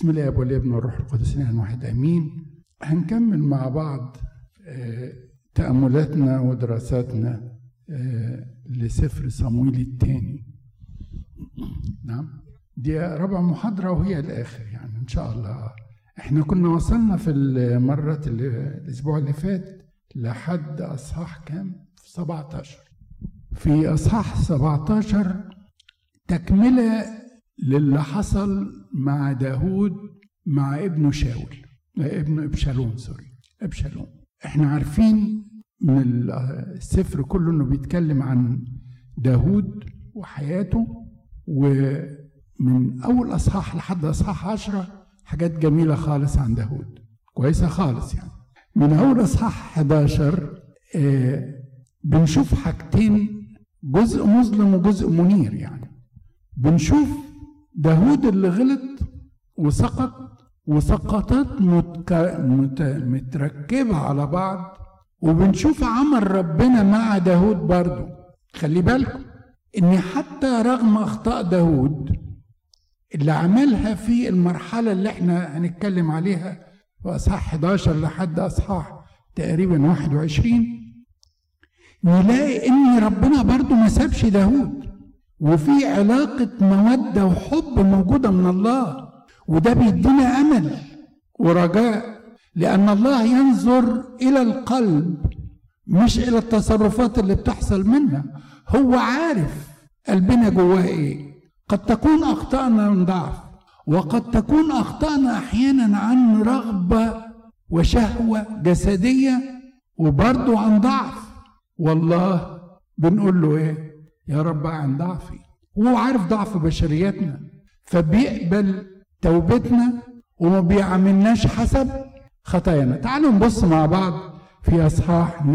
بسم الله ابو الابن والروح القدس الان واحد آمين. هنكمل مع بعض آه، تأملاتنا ودراساتنا آه، لسفر صمويل الثاني. نعم. دي رابع محاضرة وهي الآخر يعني إن شاء الله. إحنا كنا وصلنا في المرة الأسبوع اللي فات لحد أصحاح كام؟ 17 في أصحاح 17 تكملة للي حصل مع داود مع ابنه شاول. لا ابنه إبشالوم سوري إبشالوم. إحنا عارفين من السفر كله إنه بيتكلم عن داود وحياته ومن أول أصحاح لحد أصحاح عشرة حاجات جميلة خالص عن داود كويسة خالص يعني. من أول أصحاح 11 آه بنشوف حاجتين جزء مظلم وجزء منير يعني. بنشوف داود اللي غلط وسقط وسقطات متك... مت... متركبة على بعض وبنشوف عمل ربنا مع داود برضو. خلي بالكم إن حتى رغم أخطاء داود اللي عملها في المرحلة اللي إحنا هنتكلم عليها في أصحاح 11 لحد أصحاح تقريبا 21 نلاقي إن ربنا برضو ما سابش داود وفي علاقة مودة وحب موجودة من الله وده بيدينا أمل ورجاء لأن الله ينظر إلى القلب مش إلى التصرفات اللي بتحصل منا. هو عارف قلبنا جواه إيه. قد تكون أخطأنا من ضعف وقد تكون أخطأنا أحيانا عن رغبة وشهوة جسدية وبرضه عن ضعف. والله بنقول له إيه؟ يا رب عن ضعفي. وهو عارف ضعف بشريتنا فبيقبل توبتنا وما بيعملناش حسب خطايانا. تعالوا نبص مع بعض في إصحاح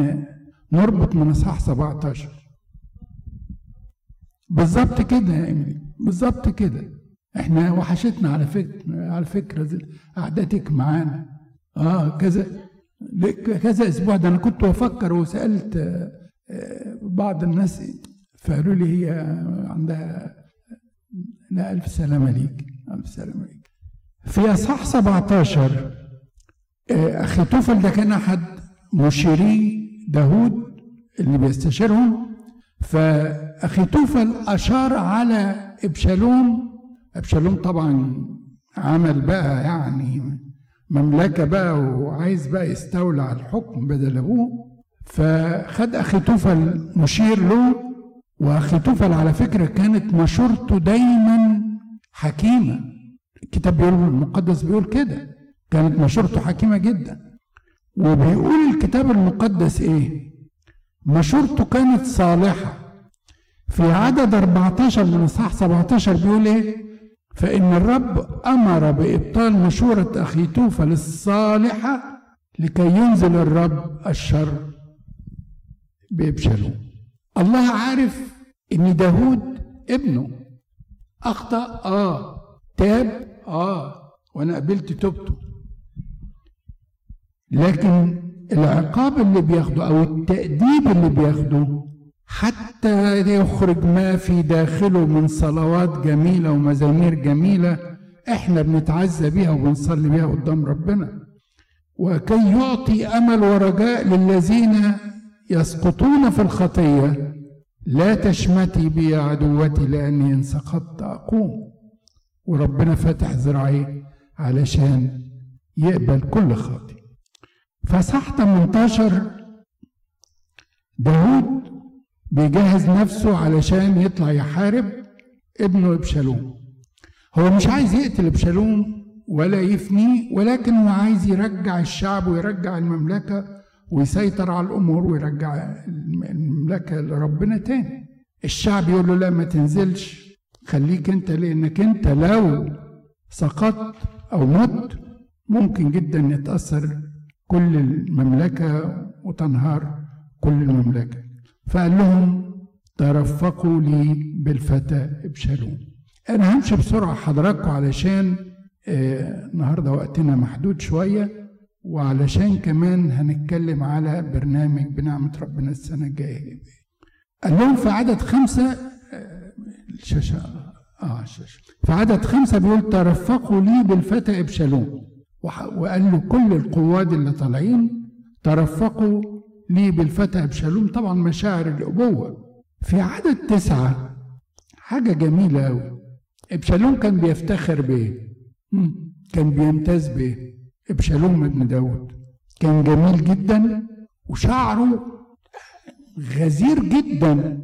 نربط من إصحاح 17 بالظبط كده يا إيميلي بالظبط كده. إحنا وحشتنا على فكره على فكرة قعدتك معانا. آه كذا كذا أسبوع ده أنا كنت بفكر وسألت بعض الناس فقالوا لي هي عندها لا ألف سلامة ليك ألف سلامة ليك في أصحاح 17 أخي توفل ده كان أحد مشيري داود اللي بيستشيرهم. فأخي توفل أشار على إبشالوم. إبشالوم طبعا عمل بقى يعني مملكة بقى وعايز بقى يستولى على الحكم بدل أبوه. فخد أخي توفل مشير له. وأخي توفل على فكرة كانت مشورته دايما حكيمة. الكتاب بيقول المقدس بيقول كده. كانت مشورته حكيمة جدا. وبيقول الكتاب المقدس إيه؟ مشورته كانت صالحة. في عدد 14 من أصحاح 17 بيقول إيه؟ فإن الرب أمر بإبطال مشورة أخي توفل الصالحة لكي ينزل الرب الشر بابشالوم الله عارف إن داود ابنه. أخطأ آه. تاب آه. وأنا قبلت توبته. لكن العقاب اللي بياخده أو التأديب اللي بياخده حتى يخرج ما في داخله من صلوات جميلة ومزامير جميلة إحنا بنتعزى بيها وبنصلي بيها قدام ربنا. وكي يعطي أمل ورجاء للذين يسقطون في الخطية. لا تشمتي بي عدوتي لأني ان سقطت أقوم. وربنا فتح ذراعيه علشان يقبل كل خاطئ. فصح 18 داود بيجهز نفسه علشان يطلع يحارب ابنه إبشالوم. هو مش عايز يقتل إبشالوم ولا يفنيه ولكن هو عايز يرجع الشعب ويرجع المملكة ويسيطر على الأمور ويرجع المملكه لربنا تاني. الشعب يقول له لا ما تنزلش. خليك انت لأنك انت لو سقطت أو مت ممكن جدا يتأثر كل المملكة وتنهار كل المملكة. فقال لهم ترفقوا لي بالفتى ابشالوم أنا همشي بسرعة حضراتكم علشان آه النهارده وقتنا محدود شوية. وعلشان كمان هنتكلم على برنامج بنعمة ربنا السنة الجاية. قال لهم في عدد خمسة الشاشة آه في عدد خمسة بيقول ترفقوا لي بالفتى إبشالوم. وقال له كل القواد اللي طالعين ترفقوا لي بالفتى إبشالوم. طبعا مشاعر الأبوة. في عدد تسعة حاجة جميلة أوي. إبشالوم كان بيفتخر بإيه؟ كان بيمتاز بإيه؟ ابشالوم ابن داود. كان جميل جدا وشعره غزير جدا.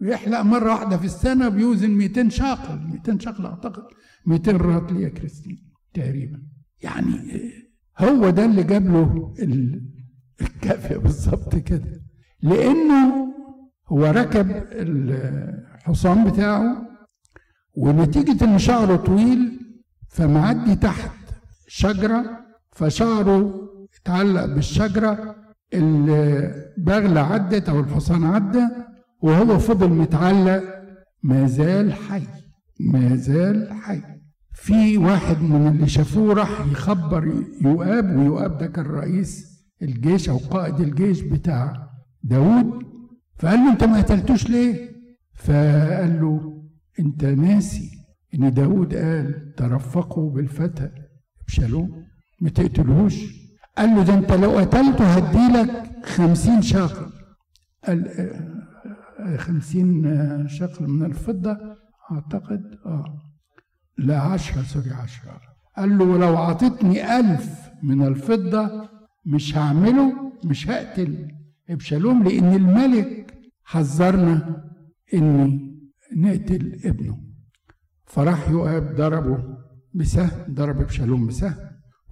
بيحلق مرة واحدة في السنة بيوزن 200 شاقل 200 شاقل أعتقد. 200 راتل يا كريستين تقريبا. يعني هو ده اللي جاب له الكافية بالظبط كده. لأنه هو ركب الحصان بتاعه ونتيجة إن شعره طويل فمعدي تحت شجرة فشعره اتعلق بالشجرة البغلة عدت أو الحصان عدى وهو فضل متعلق ما زال حي ما زال حي في واحد من اللي شافوه راح يخبر يؤاب ويؤاب ده كان رئيس الجيش أو قائد الجيش بتاع داود فقال له أنت ما قتلتوش ليه؟ فقال له أنت ناسي إن داود قال ترفقوا بالفتى ابشالوم ما تقتلهوش. قال له ده انت لو قتلته هديلك خمسين شاقل قال آه، خمسين شاقل من الفضة أعتقد آه لا عشرة سوري عشرة. قال له ولو اعطيتني ألف من الفضة مش هعمله مش هقتل. ابشالوم لأن الملك حذرنا إني نقتل ابنه. فراح يؤاب ضربه بسهم ضرب ابشالوم بسهم.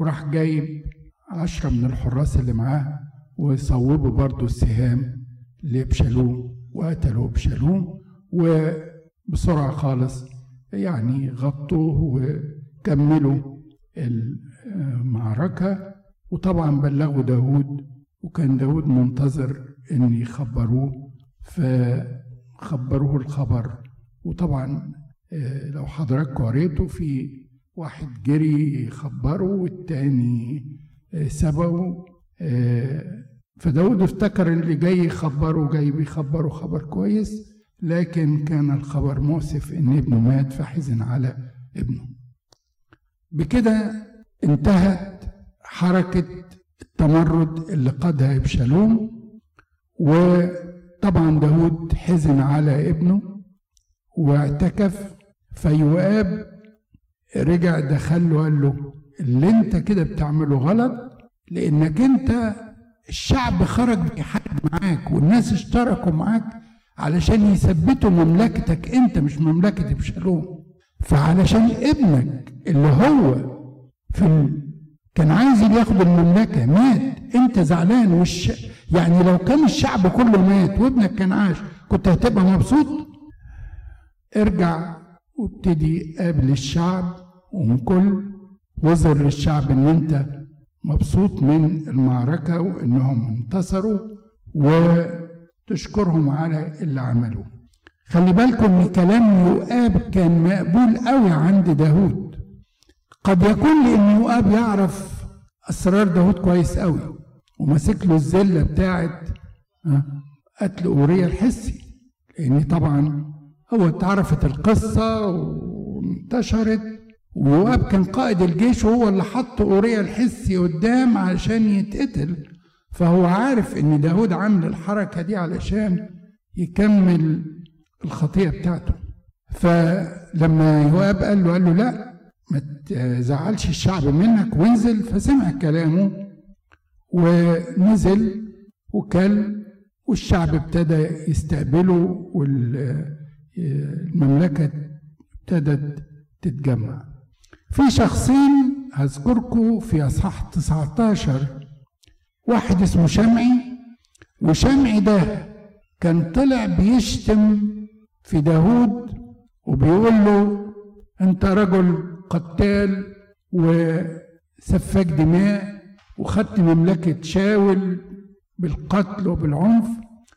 وراح جايب عشرة من الحراس اللي معاه وصوبوا برضه السهام لابشالوم وقتلوا ابشالوم وبسرعة خالص يعني غطوه وكملوا المعركة. وطبعا بلغوا داود وكان داود منتظر ان يخبروه فخبروه الخبر. وطبعا آه، لو حضراتكم قريتوا في واحد جري خبره والتاني آه، سبقه آه، فداود افتكر اللي جاي يخبره جاي بيخبره خبر كويس لكن كان الخبر مؤسف إن ابنه مات فحزن على ابنه. بكده انتهت حركة التمرد اللي قادها إبشالوم وطبعا داود حزن على ابنه واعتكف فيواب رجع دخل له قال له اللي انت كده بتعمله غلط لأنك انت الشعب خرج بيحارب معاك والناس اشتركوا معاك علشان يثبتوا مملكتك انت مش مملكة ابشالوم فعلشان ابنك اللي هو في كان عايز ياخد المملكة مات. انت زعلان وش يعني لو كان الشعب كله مات وابنك كان عاش كنت هتبقى مبسوط؟ ارجع وابتدي قابل الشعب ومن كل وظهر للشعب إن أنت مبسوط من المعركة وإنهم انتصروا وتشكرهم على اللي عملوه. خلي بالكم إن كلام يؤاب كان مقبول قوي عند داود قد يكون لأن يؤاب يعرف أسرار داود كويس قوي وماسك له الزلة بتاعت قتل أوريا الحسي. لأن طبعا هو اتعرفت القصة وانتشرت ويؤاب كان قائد الجيش وهو اللي حط أوريا الحسي قدام علشان يتقتل. فهو عارف إن داود عامل الحركة دي علشان يكمل الخطيئة بتاعته. فلما يؤاب قال له قال له لا ما تزعلش الشعب منك وانزل. فسمع كلامه ونزل وكل والشعب ابتدى يستقبله والمملكة ابتدت تتجمع. في شخصين هذكركم في أصحاح 19 واحد اسمه شمعي. وشمعي ده كان طلع بيشتم في داود وبيقول له أنت رجل قتال وسفاك دماء وخدت مملكة شاول بالقتل وبالعنف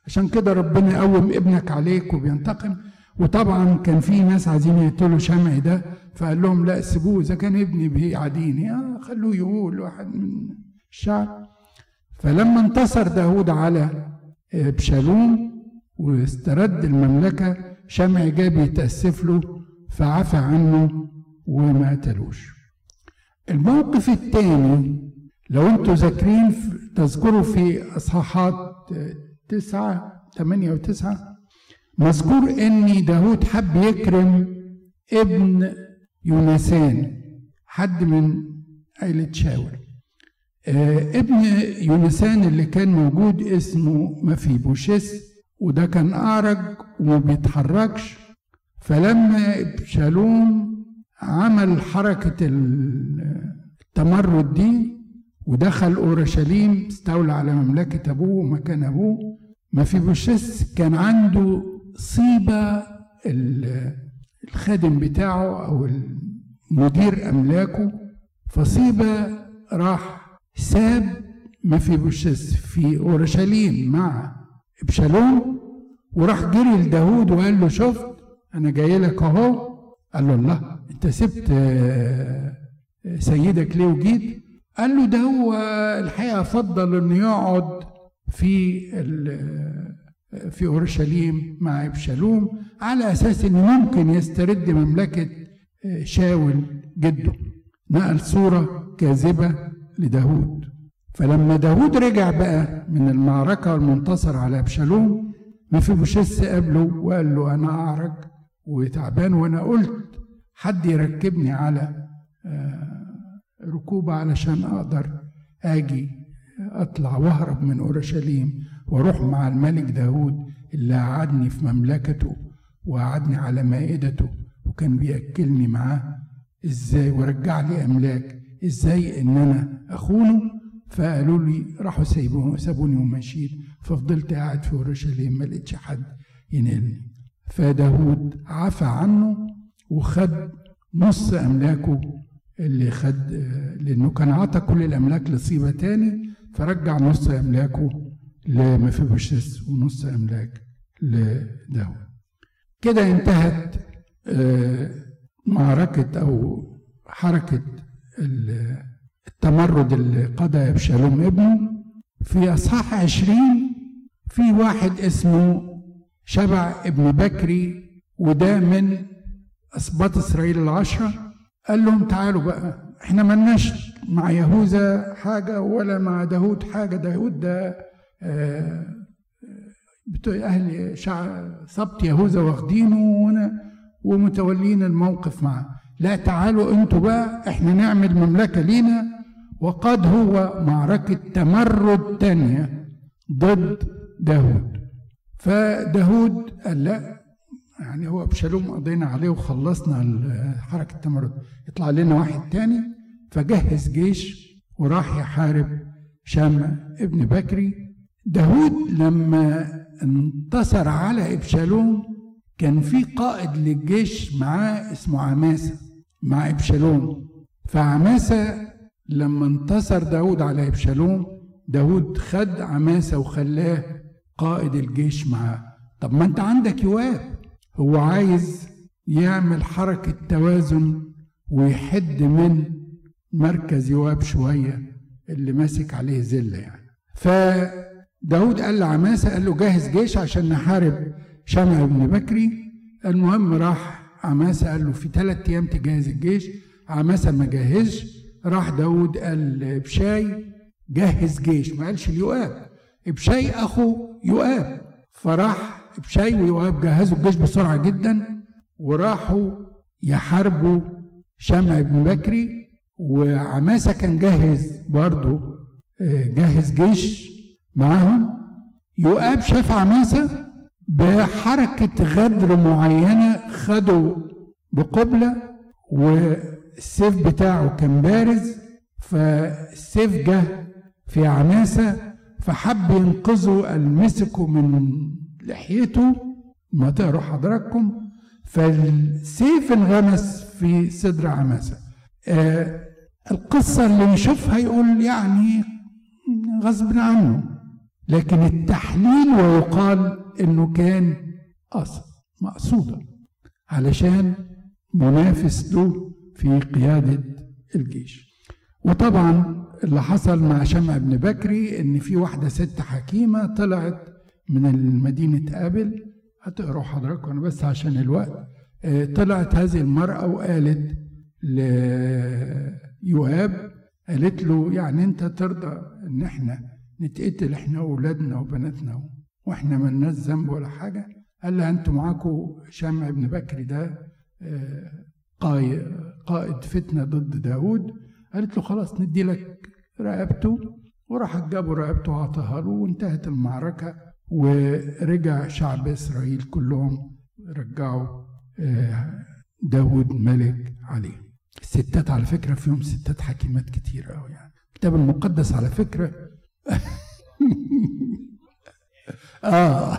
عشان كده ربنا يقوم ابنك عليك وبينتقم. وطبعا كان في ناس عايزين يقتلوا شمعي ده فقال لهم لا سيبوه إذا كان ابني آه خلوه يقول واحد من الشعب. فلما انتصر داود على إبشالوم واسترد المملكة شمعي جاب يتاسف له فعفى عنه وما قتلوش. الموقف الثاني لو أنتوا ذاكرين تذكروا في أصحاحات تسعة ثمانية وتسعة مذكور ان داود حب يكرم ابن يونسان حد من عيلة شاول. آه ابن يونسان اللي كان موجود اسمه مفيبوشيس وده كان أعرج وما بيتحركش. فلما شالوم عمل حركة التمرد دي ودخل أورشليم استولى على مملكة أبوه ومكان أبوه. مفيبوشيس كان عنده صيبة الخادم بتاعه أو مدير أملاكه فصيبة راح ساب مفيبوشيس في أورشليم مع ابشالوم وراح جري لداود وقال له شفت أنا جاي لك أهو. قال له الله أنت سبت سيدك ليه وجيت؟ قال له ده هو الحقيقة فضل إنه يقعد في في اورشليم مع ابشالوم على أساس انه ممكن يسترد مملكة شاول جده. نقل صورة كاذبة لداود فلما داود رجع بقى من المعركة والمنتصر على ابشالوم مفيبوشيس قابله وقال له أنا أعرج وتعبان وأنا قلت حد يركبني على ركوبة علشان أقدر آجي أطلع وأهرب من اورشليم. وأروح مع الملك داود اللي قعدني في مملكته وقعدني على مائدته وكان بياكلني معاه. إزاي؟ ورجع لي أملاك. إزاي إن أنا أخونه؟ فقالوا لي راحوا سيبوني سابوني ومشيت. ففضلت قاعد في أورشليم ما لقيتش حد ينقلني فداود عفى عنه وخد نص أملاكه اللي خد لأنه كان عطى كل الأملاك لصيبة تاني فرجع نص أملاكه لمفيبوشيس ونص أملاك لداود كده انتهت معركة أو حركة التمرد اللي قضى أبشالوم ابنه. في أصحاح عشرين في واحد اسمه شبع ابن بكري وده من أسباط إسرائيل العشرة. قال لهم تعالوا بقى إحنا ملناش مع يهوذا حاجة ولا مع داود حاجة. داود ده آه أهل شعب سبط يهوذا واخدينه ومتولين الموقف معه. لا تعالوا أنتوا بقى إحنا نعمل مملكة لينا وقد هو معركة تمرد تانية ضد داود فداود قال لا يعني هو أبشالوم قضينا عليه وخلصنا حركة التمرد. يطلع لنا واحد تاني فجهز جيش وراح يحارب شام ابن بكري. داود لما انتصر على إبشالوم كان في قائد للجيش معاه اسمه عماسة مع إبشالوم. فعماسة لما انتصر داود على إبشالوم داود خد عماسة وخلاه قائد الجيش معاه. طب ما انت عندك يواب هو عايز يعمل حركة توازن ويحد من مركز يواب شوية اللي ماسك عليه زلة يعني. فداود قال لعماسة قال له جهز جيش عشان نحارب شمع بن بكري. المهم راح عماسة قال له في ثلاث أيام تجهز الجيش. عماسة ما جهزش راح داود قال لبشاي جهز جيش. ما قالش ليؤاب بشاي أخو يؤاب فراح بشاي ويؤاب جهزوا الجيش بسرعة جدا وراحوا يحاربوا شمع بن بكري. وعماسة كان جاهز برضه جاهز جيش معاهم؟ يؤاب شاف عماسة بحركة غدر معينة خدوا بقبلة والسيف بتاعه كان بارز فالسيف جه في عماسة فحب ينقذه المسكه من لحيته ما تقروا حضراتكم. فالسيف انغمس في صدر عماسة آه القصة اللي نشوفها يقول يعني غصب عنه. لكن التحليل ويقال إنه كان قصد مقصودة علشان منافس له في قيادة الجيش. وطبعا اللي حصل مع شمع بن بكري إن في واحدة ست حكيمة طلعت من مدينة ابل هتقروا حضراتكم أنا بس عشان الوقت. آه، طلعت هذه المرأة وقالت ليواب قالت له يعني أنت ترضى إن إحنا نتقتل إحنا واولادنا وبناتنا وإحنا ملناش ذنب ولا حاجة. قال لها أنتوا معاكم شمع بن بكر ده آه، قائد فتنة ضد داود قالت له خلاص ندي لك رقبته. وراح جابوا رقبته وعطاها له وانتهت المعركة. ورجع شعب إسرائيل كلهم رجعوا آه، داود ملك عليه. الستات على فكرة فيهم ستات حكيمات كتير أوي يعني. الكتاب المقدس على فكرة آه.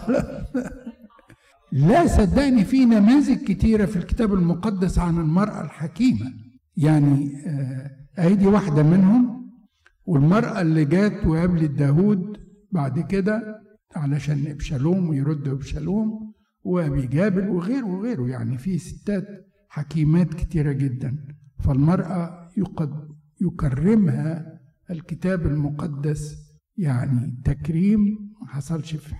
لا صدقني في نماذج كتيرة في الكتاب المقدس عن المرأة الحكيمة. يعني آه أهي واحدة منهم والمرأة اللي جات وقابلت داود بعد كده علشان إبشالوم ويرد إبشالوم وأبي جابل وغيره وغيره. يعني في ستات حكيمات كتيرة جدا. فالمرأة يقد يكرمها الكتاب المقدس يعني تكريم ما حصلش في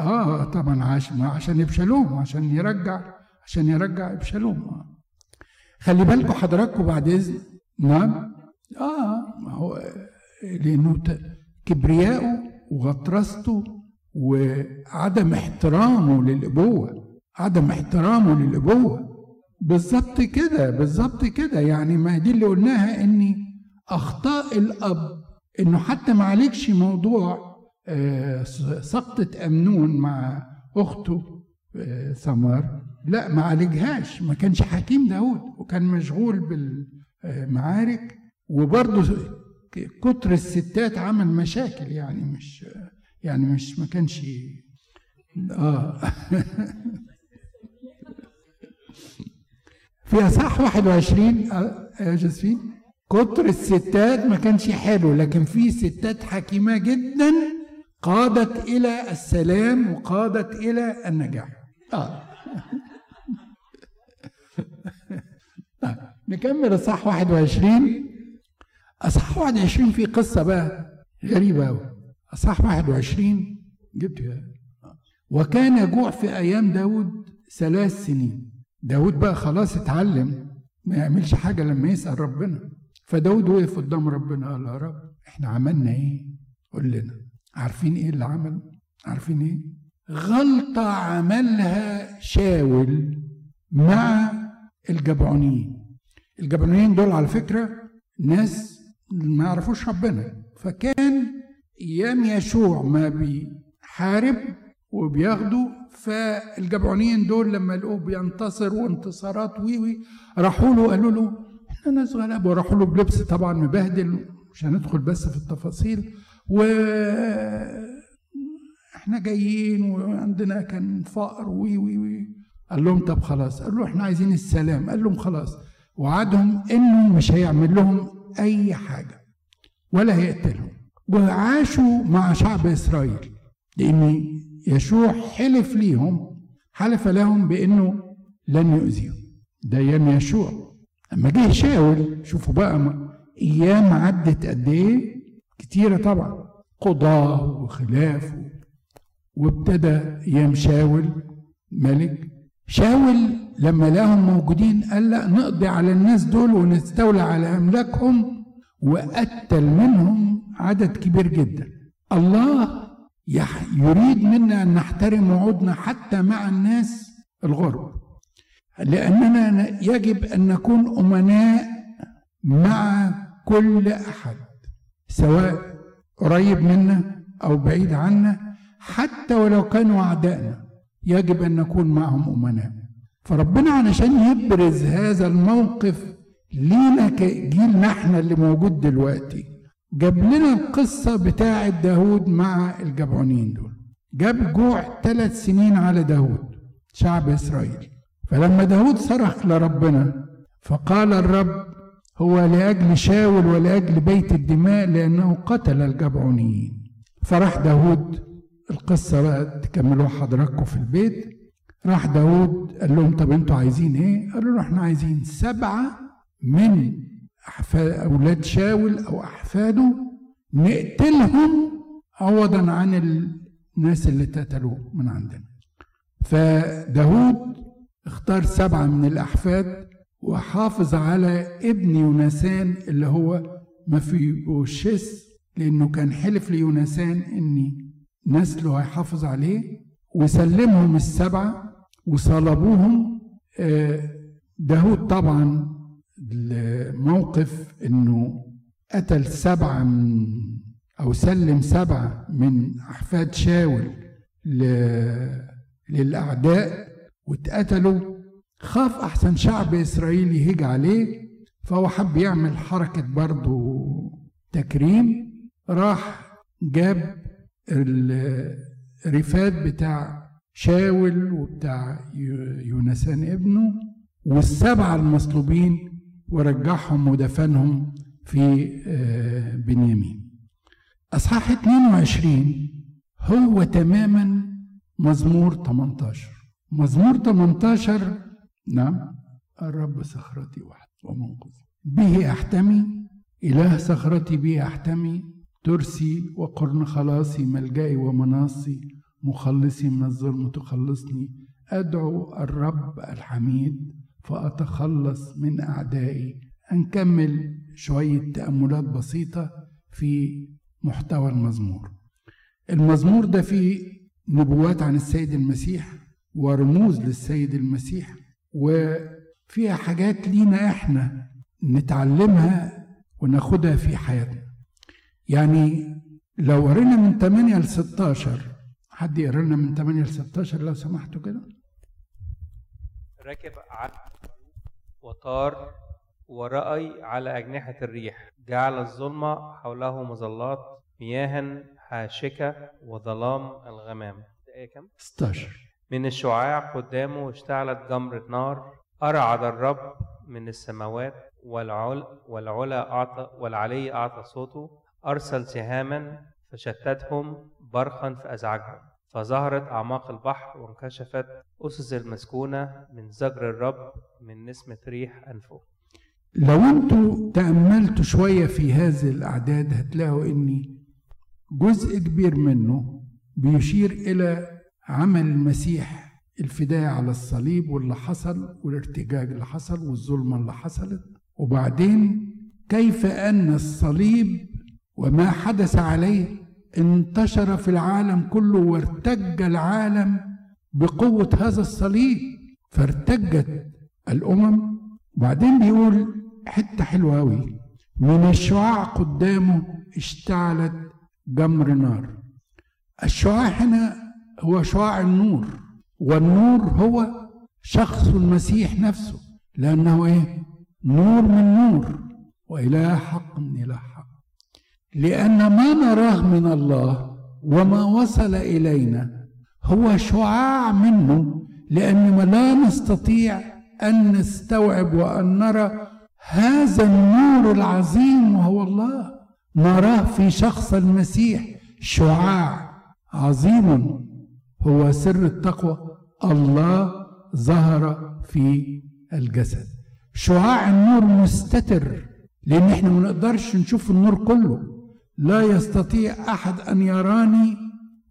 آه طبعا عشان عشان ابشالوم عشان يرجع عشان يرجع ابشالوم آه. خلي بالكم حضراتكم بعد اذن نعم. آه ما هو لأنه كبرياءه وغطرسته وعدم احترامه للأبوة عدم احترامه للأبوة. بالظبط كده بالظبط كده. يعني ما دي اللي قلناها ان اخطاء الأب إنه حتى ما عليكش موضوع آه، سقطة أمنون مع أخته آه، ثمار لا ما عالجهاش ما كانش حكيم داود وكان مشغول بالمعارك. وبرضه كتر الستات عمل مشاكل يعني مش يعني مش ما كانش آه. في اصح 21 آه، يا جوزفين كتر الستات ما كانش حلو لكن في ستات حكيمة جدا قادت إلى السلام وقادت إلى النجاح. آه. نكمل اصح 21 اصح 21 في قصة بقى غريبة قوي اصح 21 جبت وكان جوع في أيام داود ثلاث سنين. داود بقى خلاص اتعلم ما يعملش حاجة لما يسأل ربنا. فداود وقف قدام ربنا قال يا رب إحنا عملنا إيه؟ قول لنا عارفين إيه اللي عمله عارفين إيه؟ غلطة عملها شاول مع الجبعونيين. الجبعونيين دول على فكرة ناس ما يعرفوش ربنا. فكان أيام يشوع ما بيحارب وبياخدوا فالجبعونيين دول لما لقوه بينتصر وانتصارات وي وي راحوا له قالوا له إحنا ناس غلابه وراحوا له بلبس طبعا مبهدل مش هندخل بس في التفاصيل. و إحنا جايين وعندنا كان فقر وي وي وي. قال لهم طب خلاص. قال له إحنا عايزين السلام. قال لهم خلاص. وعدهم إنه مش هيعمل لهم أي حاجة ولا هيقتلهم. وعاشوا مع شعب إسرائيل. لأن يشوع حلف ليهم حلف لهم بإنه لن يؤذيهم. ده أيام يشوع أما جه شاول شوفوا بقى أيام عدت قد إيه؟ كتيرة طبعا. قضاه وخلاف وابتدى أيام شاول ملك. شاول لما لقاهم موجودين قال لا نقضي على الناس دول ونستولى على أملاكهم. وقتل منهم عدد كبير جدا. الله يريد منا أن نحترم وعودنا حتى مع الناس الغرب. لأننا يجب أن نكون أمناء مع كل أحد سواء قريب منا أو بعيد عنا حتى ولو كانوا أعدائنا يجب أن نكون معهم أمناء. فربنا علشان يبرز هذا الموقف لينا كجيلنا إحنا اللي موجود دلوقتي جاب لنا القصة بتاعة داود مع الجبعونين دول. جاب جوع ثلاث سنين على داود شعب إسرائيل. فلما داود صرخ لربنا فقال الرب هو لأجل شاول ولأجل بيت الدماء لأنه قتل الجبعونيين. فراح داود القصة بقى تكملوها حضراتكم في البيت. راح داود قال لهم طب أنتوا عايزين إيه؟ قالوا له إحنا عايزين سبعة من أولاد شاول أو أحفاده نقتلهم عوضا عن الناس اللي اتقتلوا من عندنا. فداود اختار سبعة من الأحفاد وحافظ على ابن يونسان اللي هو ما في بوشس لأنه كان حلف ليونسان إن نسله هيحافظ عليه. وسلمهم السبعة وصلبوهم آه، داود طبعا الموقف إنه قتل سبعة من أو سلم سبعة من أحفاد شاول للأعداء. واتقتلوا خاف أحسن شعب إسرائيل يهيج عليه فهو حب يعمل حركة برضه تكريم. راح جاب الرفات بتاع شاول وبتاع يونسان ابنه والسبعة المصلوبين ورجعهم ودفنهم في آه، بنيامين. أصحاح 22 هو تماما مزمور 18 مزمور 18 نعم الرب صخرتي واحد ومنقذ به أحتمي إله صخرتي به أحتمي ترسي وقرن خلاصي ملجئي ومناصي مخلصي من الظلم تخلصني. أدعو الرب الحميد فأتخلص من أعدائي. هنكمل شوية تأملات بسيطة في محتوى المزمور. المزمور ده فيه نبوات عن السيد المسيح. ورموز للسيد المسيح وفيها حاجات لينا إحنا نتعلمها وناخدها في حياتنا. يعني لو قرينا من 8 ل 16 حد يقرا لنا من 8 ل 16 لو سمحتوا كده؟ ركب على وطار ورأي على أجنحة الريح. جعل الظلمة حوله مظلات مياه حاشكة وظلام الغمام. دقيقة كم؟ 16 من الشعاع قدامه اشتعلت جمرة نار أرعد الرب من السماوات والعل والعلا أعطى والعلي أعطى صوته أرسل سهاما فشتتهم برخا فأزعجهم فظهرت أعماق البحر وانكشفت أسس المسكونة من زجر الرب من نسمة ريح أنفه. لو أنتوا تأملتوا شوية في هذه الأعداد هتلاقوا إن جزء كبير منه بيشير إلى عمل المسيح الفداء على الصليب واللي حصل والارتجاج اللي حصل والظلمة اللي حصلت. وبعدين كيف أن الصليب وما حدث عليه انتشر في العالم كله وارتج العالم بقوة هذا الصليب فارتجت الأمم. وبعدين بيقول حتة حلوة أوي من الشعاع قدامه اشتعلت جمر نار. الشعاع هنا هو شعاع النور والنور هو شخص المسيح نفسه لأنه إيه؟ نور من نور وإله حق من إله حق. لأن ما نراه من الله وما وصل إلينا هو شعاع منه لأن لا نستطيع أن نستوعب وأن نرى هذا النور العظيم وهو الله. نراه في شخص المسيح شعاع عظيم. هو سر التقوى. الله ظهر في الجسد. شعاع النور مستتر لأن إحنا ما نقدرش نشوف النور كله. لا يستطيع أحد أن يراني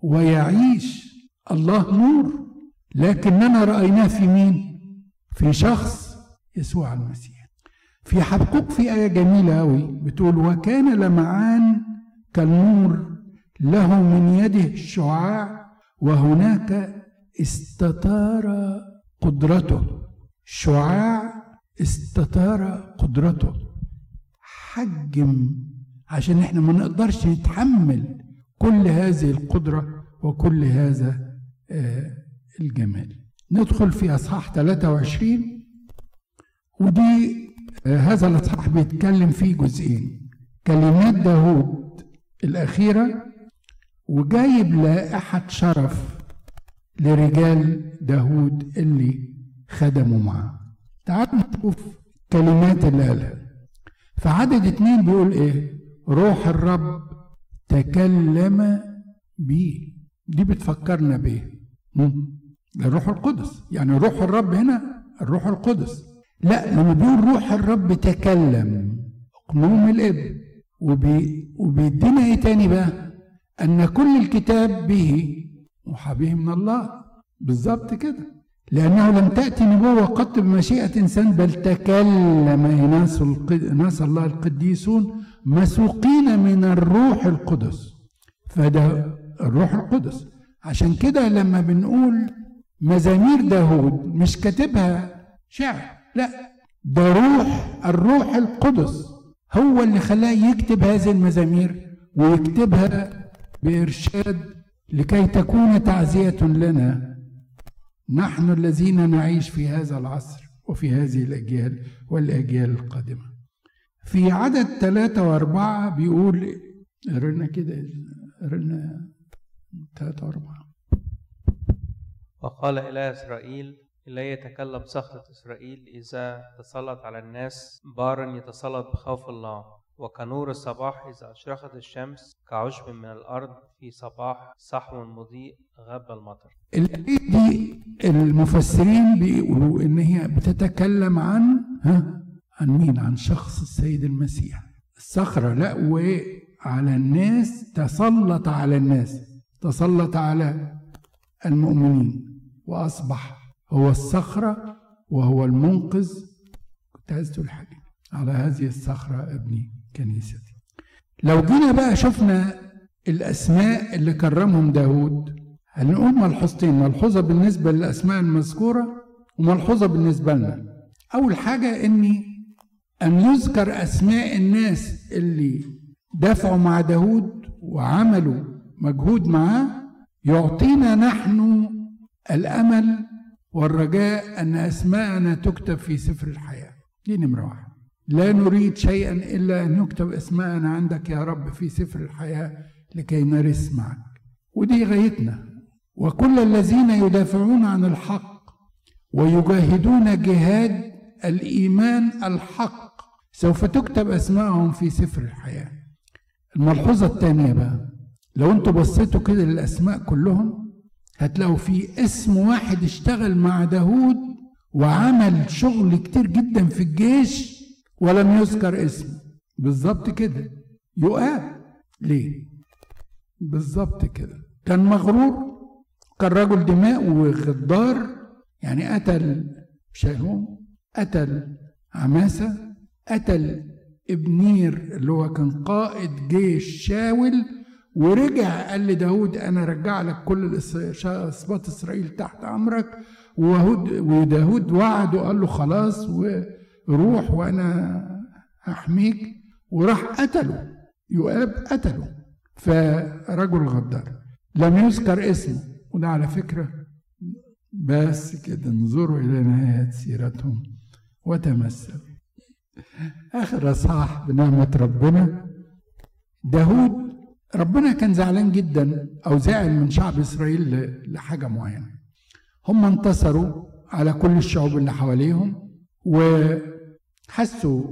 ويعيش. الله نور. لكننا رأيناه في مين؟ في شخص يسوع المسيح. في حبقوق في آية جميلة أوي بتقول وكان لمعان كالنور له من يده الشعاع وهناك استطار قدرته. شعاع استطار قدرته. حجم عشان إحنا ما نقدرش نتحمل كل هذه القدرة وكل هذا آه، الجمال. ندخل في أصحاح 23 ودي آه، هذا الأصحاح بيتكلم فيه جزئين. كلمات داود الأخيرة وجايب لائحة شرف لرجال داود اللي خدموا معاه. تعالوا نشوف كلمات اللي قالها في عدد اتنين بيقول إيه؟ روح الرب تكلم بيه دي بتفكرنا بايه الروح القدس. يعني روح الرب هنا الروح القدس. لا لما بيقول روح الرب تكلم أقنوم الابن وبي وبيدينا إيه تاني بقى؟ أن كل الكتاب به محابيه من الله. بالظبط كده. لأنه لم تأتي نبوة قط بمشيئة إنسان بل تكلم ناس ناس الله القديسون مسوقين من الروح القدس. فده الروح القدس. عشان كده لما بنقول مزامير داود مش كاتبها شعر لا. ده روح الروح القدس هو اللي خلاه يكتب هذه المزامير ويكتبها بإرشاد لكي تكون تعزية لنا. نحن الذين نعيش في هذا العصر وفي هذه الأجيال والأجيال القادمة. في عدد ثلاثة وأربعة بيقول قرنا كده قرنا ثلاثة وأربعة. وقال إله إسرائيل إلي يتكلم صخرة إسرائيل إذا تسلط على الناس بارا يتسلط بخوف الله. وكنور الصباح إذا أشرقت الشمس كعشب من الأرض في صباح صحو مضيء غب المطر. الآية دي المفسرين بيقولوا إن هي بتتكلم عن ها؟ عن مين؟ عن شخص السيد المسيح. الصخرة لا وعلى الناس تسلط على الناس تسلط على المؤمنين. وأصبح هو الصخرة وهو المنقذ. كنت عايز تقول على هذه الصخرة ابني؟ كنيستي لو جينا بقى شفنا الأسماء اللي كرمهم داود هنقول ملحوظتين ملحوظة بالنسبة للأسماء المذكورة وملحوظة بالنسبة لنا؟ أول حاجة إني أن يذكر أسماء الناس اللي دافعوا مع داود وعملوا مجهود معاه يعطينا نحن الأمل والرجاء أن أسماءنا تكتب في سفر الحياة. دي نمرة واحد. لا نريد شيئا إلا أن يكتب أسماءنا عندك يا رب في سفر الحياة لكي نرث معك. ودي غايتنا. وكل الذين يدافعون عن الحق ويجاهدون جهاد الإيمان الحق سوف تكتب أسماءهم في سفر الحياة. الملحوظة الثانية بقى لو أنتوا بصيتوا كده للأسماء كلهم هتلاقوا في اسم واحد اشتغل مع داود وعمل شغل كتير جدا في الجيش ولم يذكر اسمه بالظبط كده. يؤاب. ليه؟ بالظبط كده. كان مغرور كان رجل دماء وغدار يعني قتل شالوم قتل عماسة قتل ابنير اللي هو كان قائد جيش شاول ورجع قال لداود أنا رجع لك كل اسباط إسرائيل تحت أمرك. وداود وعد وقال له خلاص وروح وأنا هحميك وراح قتله يؤاب قتله فرجل غدار. لم يذكر اسمه وده على فكرة بس كده انظروا إلى نهاية سيرتهم وتمثلوا. آخر أصحاح بنعمة ربنا داود ربنا كان زعلان جدا أو زعل من شعب إسرائيل لحاجة معينة. هم انتصروا على كل الشعوب اللي حواليهم وحسوا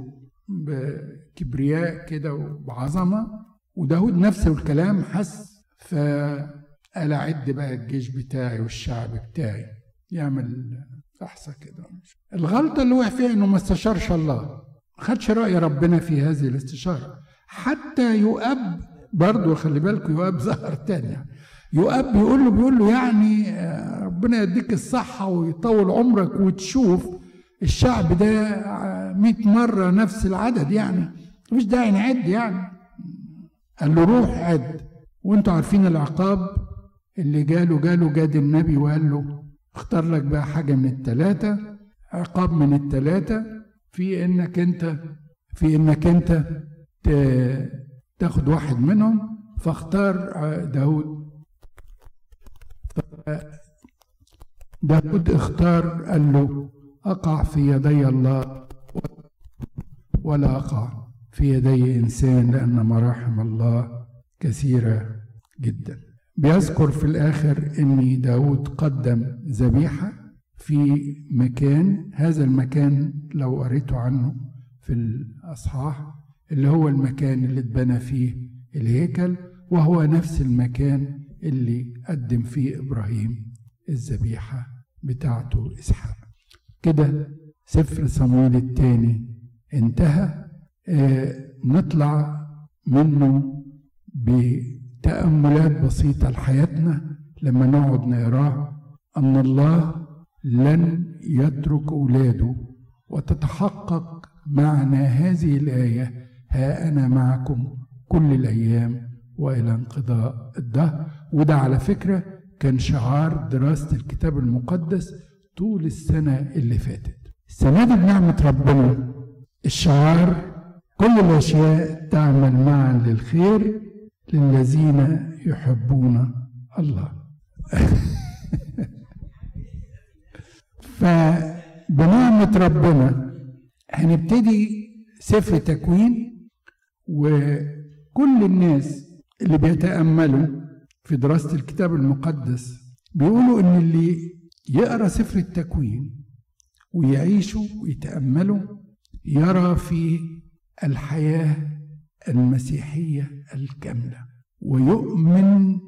بكبرياء كده وبعظمة وداود نفس الكلام حس فقال اعد بقى الجيش بتاعي والشعب بتاعي يعمل احسن كده. الغلطة اللي وقع فيها إنه ما استشارش الله ما خدش رأي ربنا في هذه الاستشارة. حتى يؤب برضه خلي بالكم يؤاب ظهر تاني. يؤاب بيقول له بيقول له يعني ربنا يديك الصحة ويطول عمرك وتشوف الشعب ده مئة مرة نفس العدد يعني. مش داعي نعد يعني. قال له روح عد. وانتوا عارفين العقاب اللي جاله جاله جاد النبي وقال له اختار لك بقى حاجة من التلاتة عقاب من التلاتة في إنك أنت في إنك أنت تاخد واحد منهم فاختار داود داود اختار قال له أقع في يدي الله. ولا أقع في يدي إنسان لأن مراحم الله كثيرة جدا. بيذكر في الآخر أن داود قدم ذبيحة في مكان هذا المكان لو قريته عنه في الأصحاح اللي هو المكان اللي اتبنى فيه الهيكل وهو نفس المكان اللي قدم فيه إبراهيم الذبيحة بتاعته إسحاق. كده سفر صمويل الثاني انتهى آه نطلع منه بتأملات بسيطة لحياتنا لما نقعد نقراه أن الله لن يترك أولاده وتتحقق معنى هذه الآية ها أنا معكم كل الأيام وإلى انقضاء الدهر وده على فكرة كان شعار دراسة الكتاب المقدس طول السنة اللي فاتت. السنة دي بنعمة ربنا الشعار كل الأشياء تعمل معا للخير للذين يحبون الله. فبنعمة ربنا هنبتدي سفر تكوين وكل الناس اللي بيتأملوا في دراسة الكتاب المقدس بيقولوا إن اللي يقرأ سفر التكوين ويعيشوا ويتأملوا يرى في الحياة المسيحية الكاملة ويؤمن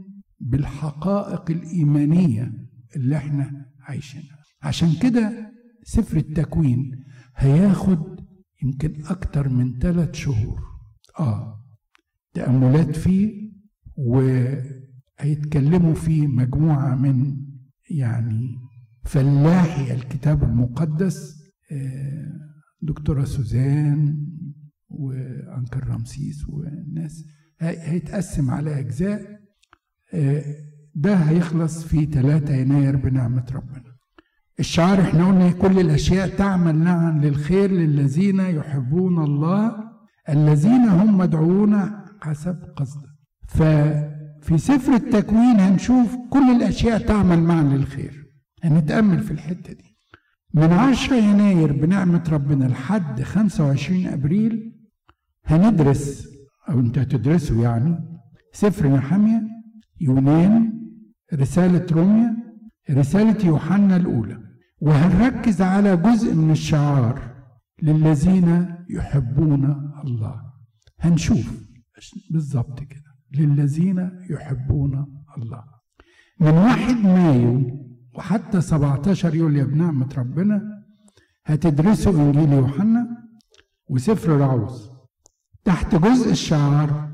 بالحقائق الإيمانية اللي إحنا عايشينها. عشان كده سفر التكوين هياخد يمكن أكتر من ثلاث شهور. آه تأملات فيه وهيتكلموا فيه مجموعة من يعني فلاحي الكتاب المقدس دكتورة سوزان وأنكر رمسيس والناس. هيتقسم على أجزاء. ده هيخلص في 3 يناير بنعمة ربنا. الشعار إحنا قلنا كل الأشياء تعمل معا للخير للذين يحبون الله. الذين هم مدعوون حسب قصده ففي سفر التكوين هنشوف كل الأشياء تعمل معا للخير. هنتأمل في الحتة دي. من 10 يناير بنعمة ربنا لحد 25 أبريل هندرس أو أنت هتدرسه يعني سفر نحمية يونان رسالة روميا رسالة يوحنا الأولى. وهنركز على جزء من الشعار للذين يحبون الله. هنشوف بالظبط كده. للذين يحبون الله. من واحد مايو وحتى 17 يوليو بنعمة ربنا هتدرسوا إنجيل يوحنا وسفر رعوز تحت جزء الشعار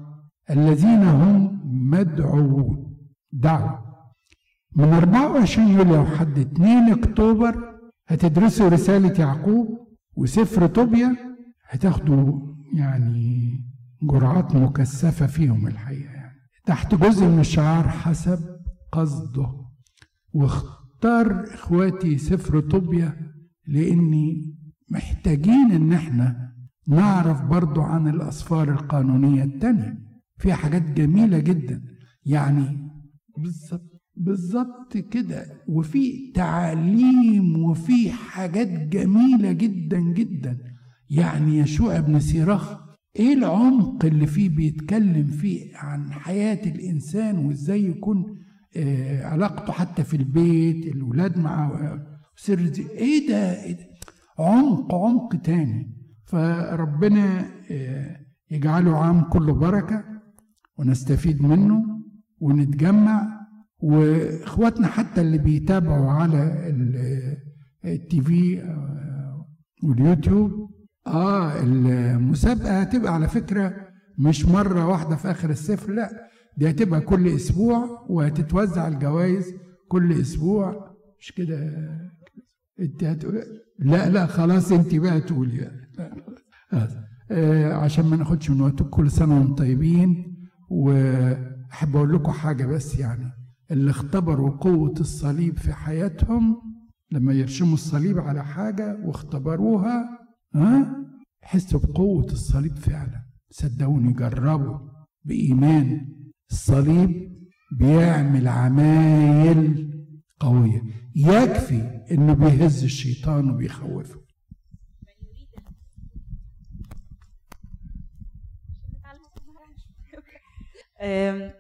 الذين هم مدعوون. دعوة. من 24 يوليو لحد 2 أكتوبر هتدرسوا رسالة يعقوب وسفر طوبيا هتاخدوا يعني جرعات مكثفة فيهم الحقيقة. يعني تحت جزء من الشعار حسب قصده واختار اخواتي سفر طوبيا لأني محتاجين إن إحنا نعرف برضو عن الأسفار القانونية التانية. فيها حاجات جميلة جدا. يعني بالظبط بالظبط كده. وفي تعاليم وفي حاجات جميلة جدا جدا. يعني يشوع ابن سيراخ إيه العمق اللي فيه بيتكلم فيه عن حياة الإنسان وإزاي يكون علاقته حتى في البيت الولاد مع سر إيه ده, إيه عمق عمق تاني. فربنا آه يجعله عام كله بركة ونستفيد منه ونتجمع وإخواتنا حتى اللي بيتابعوا على التي في واليوتيوب. آه المسابقة هتبقى على فكرة مش مرة واحدة في آخر الصفر لا. دي هتبقى كل أسبوع وهتتوزع الجوائز كل أسبوع. مش كده؟ انت هتقول لا لا خلاص انت بقى تقولي آه عشان ما ناخدش من وقتكم كل سنة وأنتم طيبين وأحب أقول لكم حاجة بس يعني. اللي اختبروا قوة الصليب في حياتهم لما يرشموا الصليب على حاجة واختبروها ها؟ حسوا بقوة الصليب فعلا. صدقوني جربوا بإيمان. الصليب بيعمل عمايل قوية. يكفي إنه بيهز الشيطان وبيخوفه.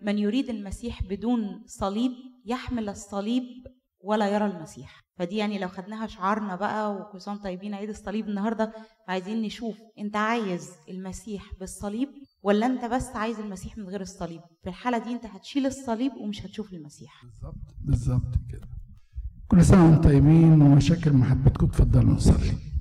من يريد المسيح بدون صليب يحمل الصليب ولا يرى المسيح. فدي يعني لو خدناها شعارنا بقى وكل طيبين عيد الصليب النهارده عايزين نشوف انت عايز المسيح بالصليب ولا انت بس عايز المسيح من غير الصليب؟ في الحالة دي انت هتشيل الصليب ومش هتشوف المسيح. بالظبط بالظبط كده. كل سنة وأنتم طيبين ومشاكل محبتكم تفضلوا نصلي.